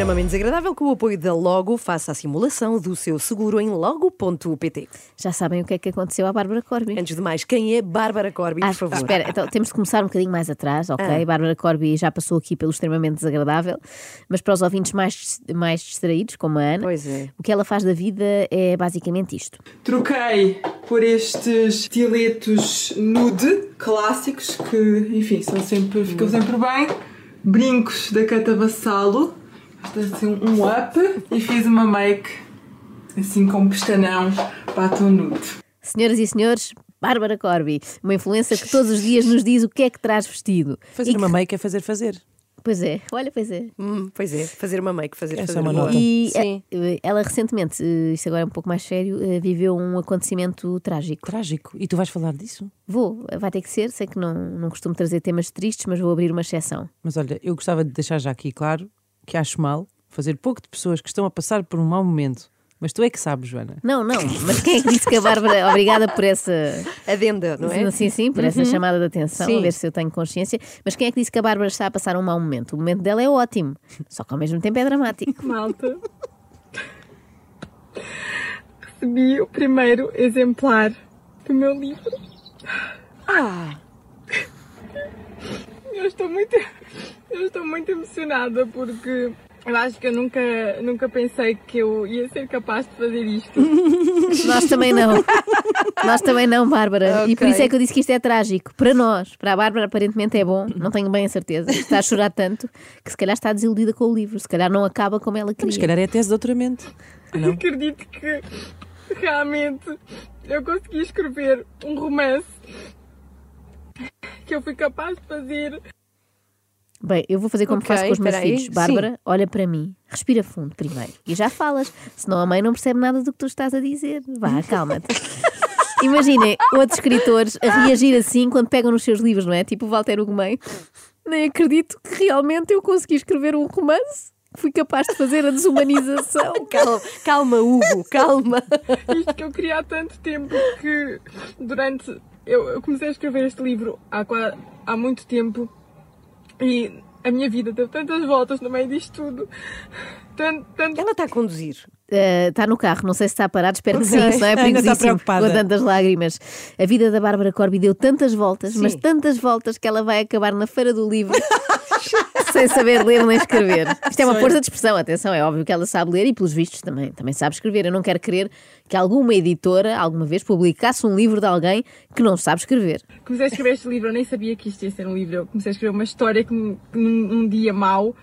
Extremamente desagradável com o apoio da Logo. Faça a simulação do seu seguro em logo.pt. Já sabem o que é que aconteceu à Bárbara Corby. Antes de mais, quem é Bárbara Corby, por Ah, favor? espera, então temos de começar um bocadinho mais atrás, ok? Ah. Bárbara Corby já passou aqui pelo extremamente desagradável, mas para os ouvintes mais, mais distraídos, como a Ana, Pois é. o que ela faz da vida é basicamente isto. Troquei por estes estiletos nude clássicos que, enfim, são sempre, ficam sempre bem. Brincos da Catavassalo, isto é assim um up e fiz uma make assim com pestanão batom nude. Senhoras e senhores, Bárbara Corby, uma influência que todos os dias nos diz o que é que traz vestido. Fazer E que- uma make é fazer fazer. Pois é, olha, pois é. Hum, pois é, fazer uma make, fazer, Essa fazer é uma uma nota. E Sim. eh, ela recentemente, eh, isto agora é um pouco mais sério, eh, viveu um acontecimento trágico. Trágico. E tu vais falar disso? Vou, vai ter que ser, sei que não, não costumo trazer temas tristes, mas vou abrir uma exceção. Mas olha, eu gostava de deixar já aqui claro que acho mal fazer pouco de pessoas que estão a passar por um mau momento. Mas tu é que sabes, Joana. Não, não, mas quem é que disse que a Bárbara, obrigada por essa. Adenda, não é? Sim, sim, por essa chamada de atenção, Sim. a ver se eu tenho consciência. Mas quem é que disse que a Bárbara está a passar um mau momento? O momento dela é ótimo, só que ao mesmo tempo é dramático. Malta. Recebi o primeiro exemplar do meu livro. Ah, Eu estou muito, eu estou muito emocionada porque eu acho que eu nunca, nunca pensei que eu ia ser capaz de fazer isto. Nós também não. Nós também não, Bárbara. E por isso é que eu disse que isto é trágico. Para nós, para a Bárbara, aparentemente é bom, não tenho bem a certeza. Está a chorar tanto que se calhar está desiludida com o livro, se calhar não acaba como ela queria. Mas se calhar é a tese de doutoramento. Não? Acredito que realmente eu consegui escrever um romance que eu fui capaz de fazer. Bem, eu vou fazer como Ok, faço com os meus filhos. Bárbara, olha para mim, respira fundo primeiro e já falas, senão a mãe não percebe nada do que tu estás a dizer. Vá, calma-te. Imaginem outros escritores a reagir assim quando pegam nos seus livros, não é? Tipo o Walter Ugumem. Nem acredito que realmente eu consegui escrever um romance. que Fui capaz de fazer a desumanização. calma, calma, Hugo, calma. Isto que eu queria há tanto tempo que durante. Eu, eu comecei a escrever este livro há, há muito tempo e a minha vida deu tantas voltas no meio disto tudo. Tanto, tanto, Ela está a conduzir. Uh, está no carro, não sei se está parado, espero que sim, senão é perigosíssimo preocupada. com tantas lágrimas. A vida da Bárbara Corby deu tantas voltas, mas Sim. tantas voltas que ela vai acabar na feira do livro sem saber ler nem escrever. Isto é uma força de expressão, atenção, é óbvio que ela sabe ler e, pelos vistos, também, também sabe escrever. Eu não quero crer que alguma editora, alguma vez, publicasse um livro de alguém que não sabe escrever. comecei a escrever este livro, eu nem sabia que isto ia ser um livro. Eu comecei a escrever uma história que, num, num dia mau,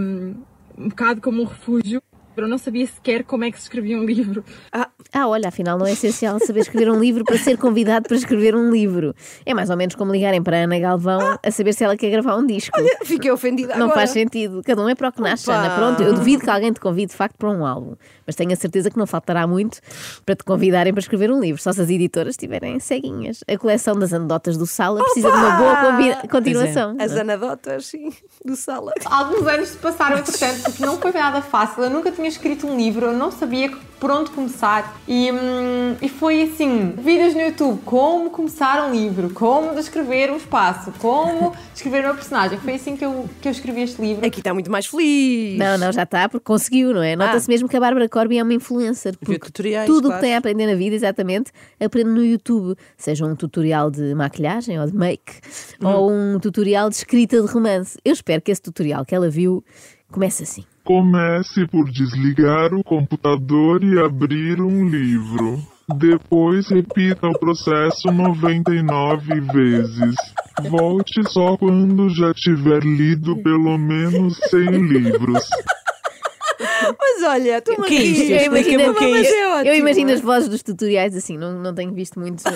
um, um bocado como um refúgio. Eu não sabia sequer como é que se escrevia um livro. Ah, olha, afinal não é essencial saber escrever um livro para ser convidado para escrever um livro. É mais ou menos como ligarem para a Ana Galvão a saber se ela quer gravar um disco. Fiquei ofendida Não agora. faz sentido. Cada um é para o que nasce, Opa. Ana. Pronto, eu duvido que alguém te convide de facto para um álbum. Mas tenho a certeza que não faltará muito para te convidarem para escrever um livro. Só se as editoras estiverem ceguinhas. A coleção das anedotas do Sala precisa de uma boa convi- continuação. As anadotas, sim, do sala. Alguns anos se passaram, entretanto, porque não foi nada fácil. Eu nunca tinha escrito um livro, eu não sabia por onde começar. E, hum, e foi assim: vídeos no YouTube, como começar um livro, como descrever um espaço, como escrever uma personagem. Foi assim que eu, que eu escrevi este livro. Aqui está muito mais feliz. Não, não, já está, porque conseguiu, não é? Nota-se mesmo que a Bárbara Corby é uma influencer. Porque tutoriais, tudo o claro. que tem a aprender na vida, exatamente, aprende no YouTube. Seja um tutorial de maquilhagem ou de make, ou um tutorial de escrita de romance. Eu espero que esse tutorial que ela viu comece assim. Comece por desligar o computador e abrir um livro. Depois repita o processo 99 vezes. Volte só quando já tiver lido pelo menos 100 livros. Mas olha, estou que é isto? rir. Explica-me o que é é eu imagino as vozes dos tutoriais assim, não, não tenho visto muito.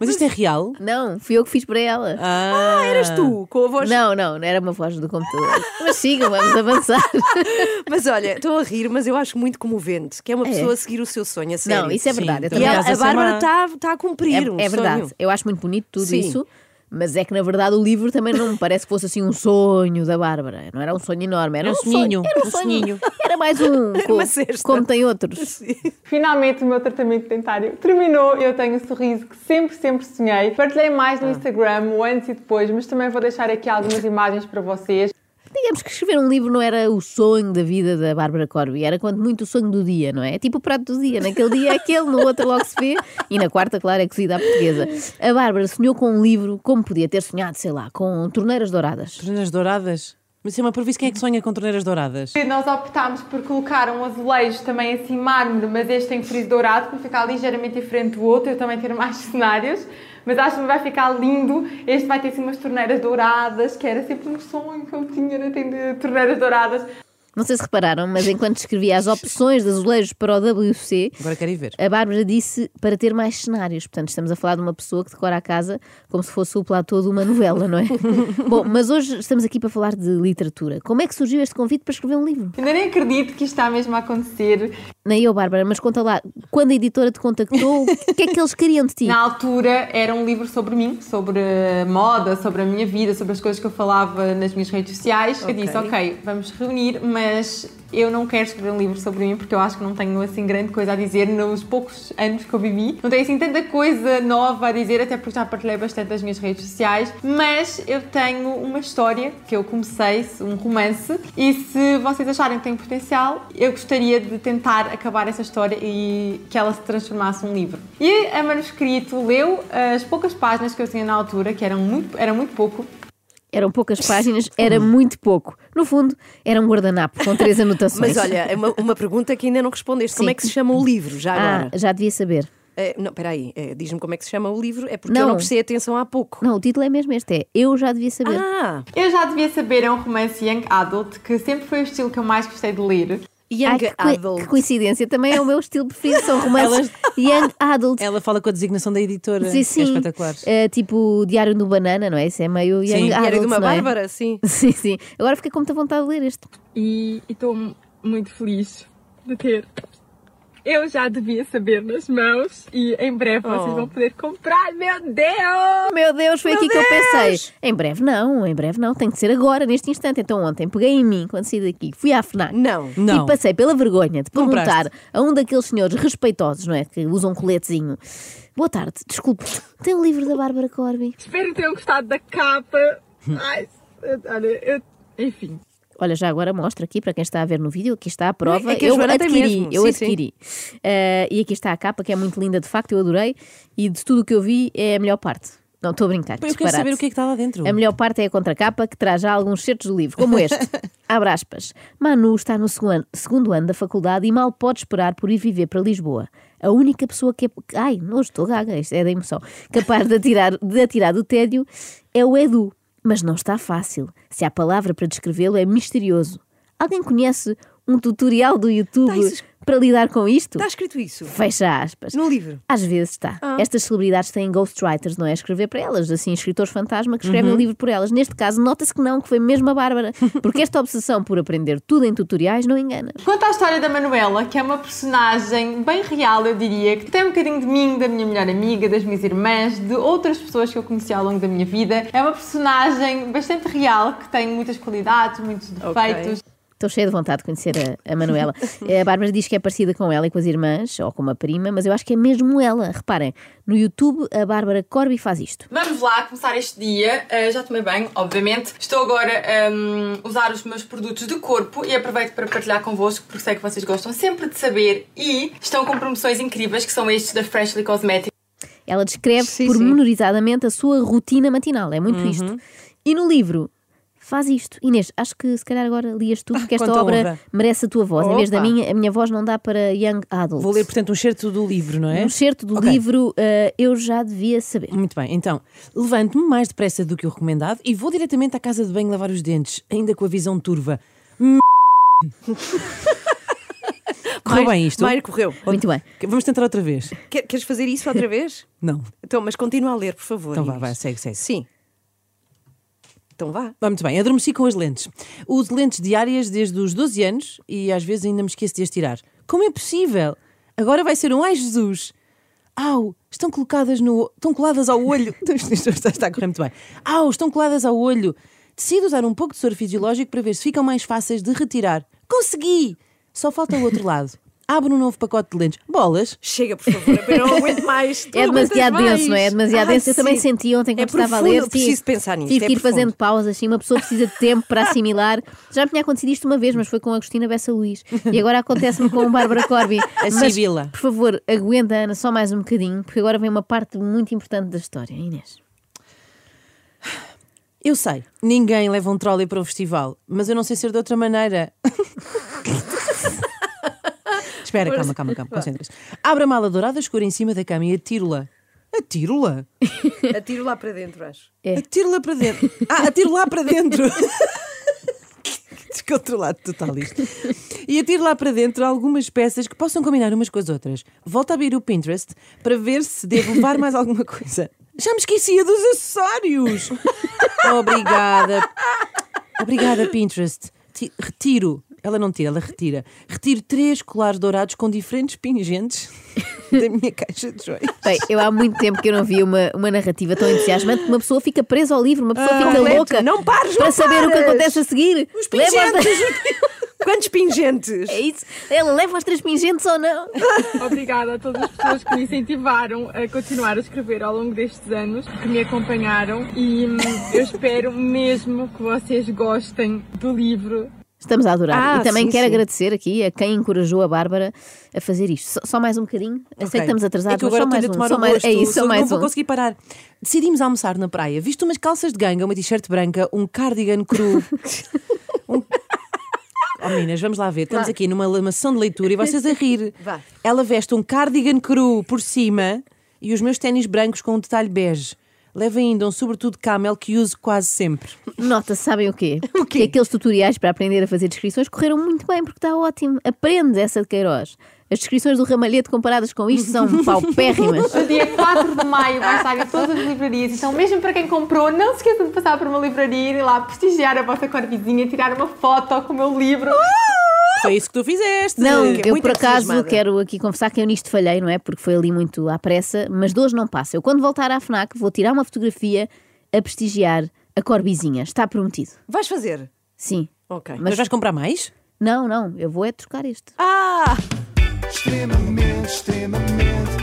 Mas isto é real? não, fui eu que fiz para ela. Ah, Eras tu, com a voz. Não, não, não era uma voz do computador. Mas sigam, vamos avançar. Mas olha, estou a rir, mas eu acho muito comovente que é uma É. pessoa a seguir o seu sonho, a sério. Não, isso é Sim, verdade. Eu também E a, a Bárbara má. está está a cumprir É, um é verdade. sonho. Eu acho muito bonito tudo Sim. isso. Mas é que na verdade o livro também não me parece que fosse assim um sonho da Bárbara. Não era um sonho enorme, era Era um um sonho. Era um, um sonho. Era mais um, Era co- uma cesta. como tem outros. Finalmente o meu tratamento dentário terminou eu tenho o sorriso que sempre, sempre sonhei. Partilhei mais no Instagram, o antes e depois, mas também vou deixar aqui algumas imagens para vocês. Digamos que escrever um livro não era o sonho da vida da Bárbara Corby, era quanto muito o sonho do dia, não é? É tipo o prato do dia. Naquele dia é aquele, no outro logo se vê, e na quarta, claro, é cozida à portuguesa. A Bárbara sonhou com um livro, como podia ter sonhado, sei lá, com torneiras douradas. Torneiras douradas? Mas é uma previsão. Quem é que sonha com torneiras douradas? Nós optámos por colocar um azulejo também assim mármore, mas este tem friso dourado para ficar ligeiramente diferente do outro, eu também ter mais cenários. Mas acho que vai ficar lindo. Este vai ter assim umas torneiras douradas, que era sempre um sonho que eu tinha de ter torneiras douradas. Não sei se repararam, mas enquanto escrevia as opções de azulejos para o WC, Agora quero ir ver. a Bárbara disse para ter mais cenários. Portanto, estamos a falar de uma pessoa que decora a casa como se fosse o platô de uma novela, não é? Bom, mas hoje estamos aqui para falar de literatura. Como é que surgiu este convite para escrever um livro? Ainda nem acredito que isto está mesmo a acontecer. Nem eu, Bárbara, mas conta lá, quando a editora te contactou, o que é que eles queriam de ti? Na altura era um livro sobre mim, sobre a moda, sobre a minha vida, sobre as coisas que eu falava nas minhas redes sociais. Eu disse, ok, vamos reunir, mas eu não quero escrever um livro sobre mim porque eu acho que não tenho assim grande coisa a dizer nos poucos anos que eu vivi. Não tenho assim tanta coisa nova a dizer, até porque já partilhei bastante nas minhas redes sociais, mas eu tenho uma história que eu comecei, um romance, e se vocês acharem que tem potencial, eu gostaria de tentar acabar essa história e que ela se transformasse num livro. E a manuscrito leu as poucas páginas que eu tinha na altura, que eram muito, era muito pouco, Eram poucas páginas, era muito pouco. No fundo, era um guardanapo com três anotações. Mas olha, é uma, uma pergunta que ainda não respondeste. Como Sim. é que se chama o livro, já Ah, agora? já devia saber. É, não, peraí, é, diz-me como é que se chama o livro. É porque eu Não. não prestei atenção há pouco. Não, o título é mesmo este, é Eu Já Devia Saber. Ah, Eu já devia saber, é um romance young adult que sempre foi o estilo que eu mais gostei de ler. Young Ai, que, Adult. que coincidência, também é o meu estilo preferido, são romances Young Adult. Ela fala com a designação da editora. Sim, sim. É espetacular. É, tipo Diário do Banana, não é? Isso é meio Young Sim. Adult. Diário de uma é? Bárbara, sim. Sim, sim. Agora fiquei com muita vontade de ler este. e estou muito feliz de ter. Eu já devia saber nas mãos e em breve vocês Oh. vão poder comprar. Meu Deus! Meu Deus, foi aqui que eu pensei. Em breve não, em breve não, tem que ser agora, neste instante. Então ontem peguei em mim, quando saí daqui, fui à FNAC. Não. Não. E passei pela vergonha de perguntar Compraste. a um daqueles senhores respeitosos, não é? Que usam um coletezinho. Boa tarde, desculpe, tem um livro da Bárbara Corby? Espero que tenham gostado da capa. Ai, olha, eu. Enfim. Olha, já agora mostra aqui para quem está a ver no vídeo, aqui está a prova. É que a eu adquiri, eu sim, sim. adquiri. Eh, e aqui está a capa, que é muito linda, de facto, eu adorei. E de tudo o que eu vi, é a melhor parte. Não, estou a brincar. Eu quero saber o que é que está lá dentro. A melhor parte é a contracapa que traz já alguns certos do livro, como este. Abre aspas. Manu está no segundo, segundo ano da faculdade e mal pode esperar por ir viver para Lisboa. A única pessoa que é. Ai, não estou gaga, isto é da emoção. Capaz de atirar, de atirar do tédio é o Edu. Mas não está fácil. Se há palavra para descrevê-lo, é misterioso. Alguém conhece um tutorial do YouTube Tá, isso- para lidar com isto? Está escrito isso. Fecha aspas. No livro. Às vezes está. Ah. Estas celebridades têm ghostwriters, não é? Escrever para elas, assim, escritores fantasma que Uhum. escrevem o livro por elas. Neste caso, nota-se que não, que foi mesmo a Bárbara. Porque esta obsessão por aprender tudo em tutoriais não engana. Quanto à história da Manuela, que é uma personagem bem real, eu diria, que tem um bocadinho de mim, da minha melhor amiga, das minhas irmãs, de outras pessoas que eu conheci ao longo da minha vida. É uma personagem bastante real, que tem muitas qualidades, muitos defeitos. Estou cheia de vontade de conhecer a, a Manuela. a Bárbara diz que é parecida com ela e com as irmãs, ou com uma prima, mas eu acho que é mesmo ela. Reparem, no YouTube a Bárbara Corby faz isto. Vamos lá começar este dia. Uh, já tomei banho, obviamente. Estou agora a usar os meus produtos de corpo e aproveito para partilhar convosco porque sei que vocês gostam sempre de saber e estão com promoções incríveis que são estes da Freshly Cosmetics. Ela descreve Sim, pormenorizadamente a sua rotina matinal. É muito isto. E no livro faz isto. Inês, acho que se calhar agora lias tu, porque esta obra honra. merece a tua voz. Em vez da Opa. minha, a minha voz não dá para Young Adult. Vou ler, portanto, um excerto do livro, não é? Um certo do Ok. livro eh, Eu Já Devia Saber. Muito bem, então, levanto-me mais depressa do que o recomendado e vou diretamente à casa de banho lavar os dentes, ainda com a visão turva. Correu bem isto? Mário correu. Muito bem. Vamos tentar outra vez. Quer- Queres fazer isso outra vez? Não. Então, mas continua a ler, por favor. Então vá, vai, segue, segue. Sim. Então vá. Vá, muito bem, adormeci com as lentes. Uso lentes diárias desde os 12 anos e às vezes ainda me esqueço de as tirar. Como é possível? Agora vai ser um ai Jesus! Au, estão colocadas no. estão coladas ao olho. Está a correr muito bem. Au, estão coladas ao olho. Decido usar um pouco de soro fisiológico para ver se ficam mais fáceis de retirar. Consegui! Só falta o outro lado. Abro um novo pacote de lentes. Bolas. Chega, por favor, eu não aguento mais. É demasiado denso, não é? É demasiado Ah, denso. Eu também sim. senti ontem quando É estava a ler. eu preciso pensar nisto, Tive é que ir profundo. fazendo pausas, assim. Uma pessoa precisa de tempo para assimilar. Já me tinha acontecido isto uma vez, mas foi com a Agostina Bessa Luís. E agora acontece-me com o Bárbara Corby. A Mas, Sibila. Por favor, aguenta, Ana, só mais um bocadinho, porque agora vem uma parte muito importante da história. Inês. Eu sei, ninguém leva um trolley para o festival, mas eu não sei ser de outra maneira. Espera, calma, calma, calma, concentra-se. Abra a mala dourada escura em cima da cama e atiro-la. Atiro-la? Atiro lá para dentro, acho. É. Atiro-la para dentro. Ah, atiro lá para dentro. Descontrolado total isto. E atiro lá para dentro algumas peças que possam combinar umas com as outras. Volto a abrir o Pinterest para ver se devo levar mais alguma coisa. Já me esquecia dos acessórios. Obrigada. Obrigada, Pinterest. Ti- Retiro. Ela não tira, ela retira. Retiro três colares dourados com diferentes pingentes da minha caixa de joias. Bem, eu há muito tempo que eu não vi uma, uma narrativa tão entusiasmante que uma pessoa fica presa ao livro, uma pessoa fica completo. louca Não pares, para não saber o que pares. acontece a seguir. Os pingentes! Quantos pingentes? É isso. Ela leva as três pingentes ou não? Obrigada a todas as pessoas que me incentivaram a continuar a escrever ao longo destes anos, que me acompanharam e hum, eu espero mesmo que vocês gostem do livro. Estamos a adorar. Ah, e também sim, quero sim. agradecer aqui a quem encorajou a Bárbara a fazer isto. Só, só mais um bocadinho. Eu sei que estamos atrasados, é que eu mas agora só mais um. Só mais, é isso, só não mais vou um. conseguir parar. Decidimos almoçar na praia. Visto umas calças de ganga, uma t-shirt branca, um cardigan cru. um... Oh meninas, vamos lá ver. Estamos aqui numa lamação de leitura e vocês a rir. Vá. Ela veste um cardigan cru por cima e os meus ténis brancos com um detalhe bege. Leva ainda um sobretudo camel que uso quase sempre. Nota, sabem o quê? O quê? Que aqueles tutoriais para aprender a fazer descrições correram muito bem, porque está ótimo. Aprende essa de Queiroz. As descrições do ramalhete comparadas com isto são paupérrimas. No dia 4 de maio vai estar em todas as livrarias, então mesmo para quem comprou, não se esqueça de passar por uma livraria e ir lá prestigiar a vossa corvizinha, tirar uma foto com o meu livro. Foi isso que tu fizeste. Não, Que é eu por acaso quero aqui confessar que eu nisto falhei, não é? Porque foi ali muito à pressa, mas de hoje não passa. Eu quando voltar à FNAC vou tirar uma fotografia a prestigiar a Corbizinha. Está prometido. Vais fazer? Sim. Ok. Mas vais comprar mais? Não, não, eu vou é trocar este. Ah! extremamente, extremamente,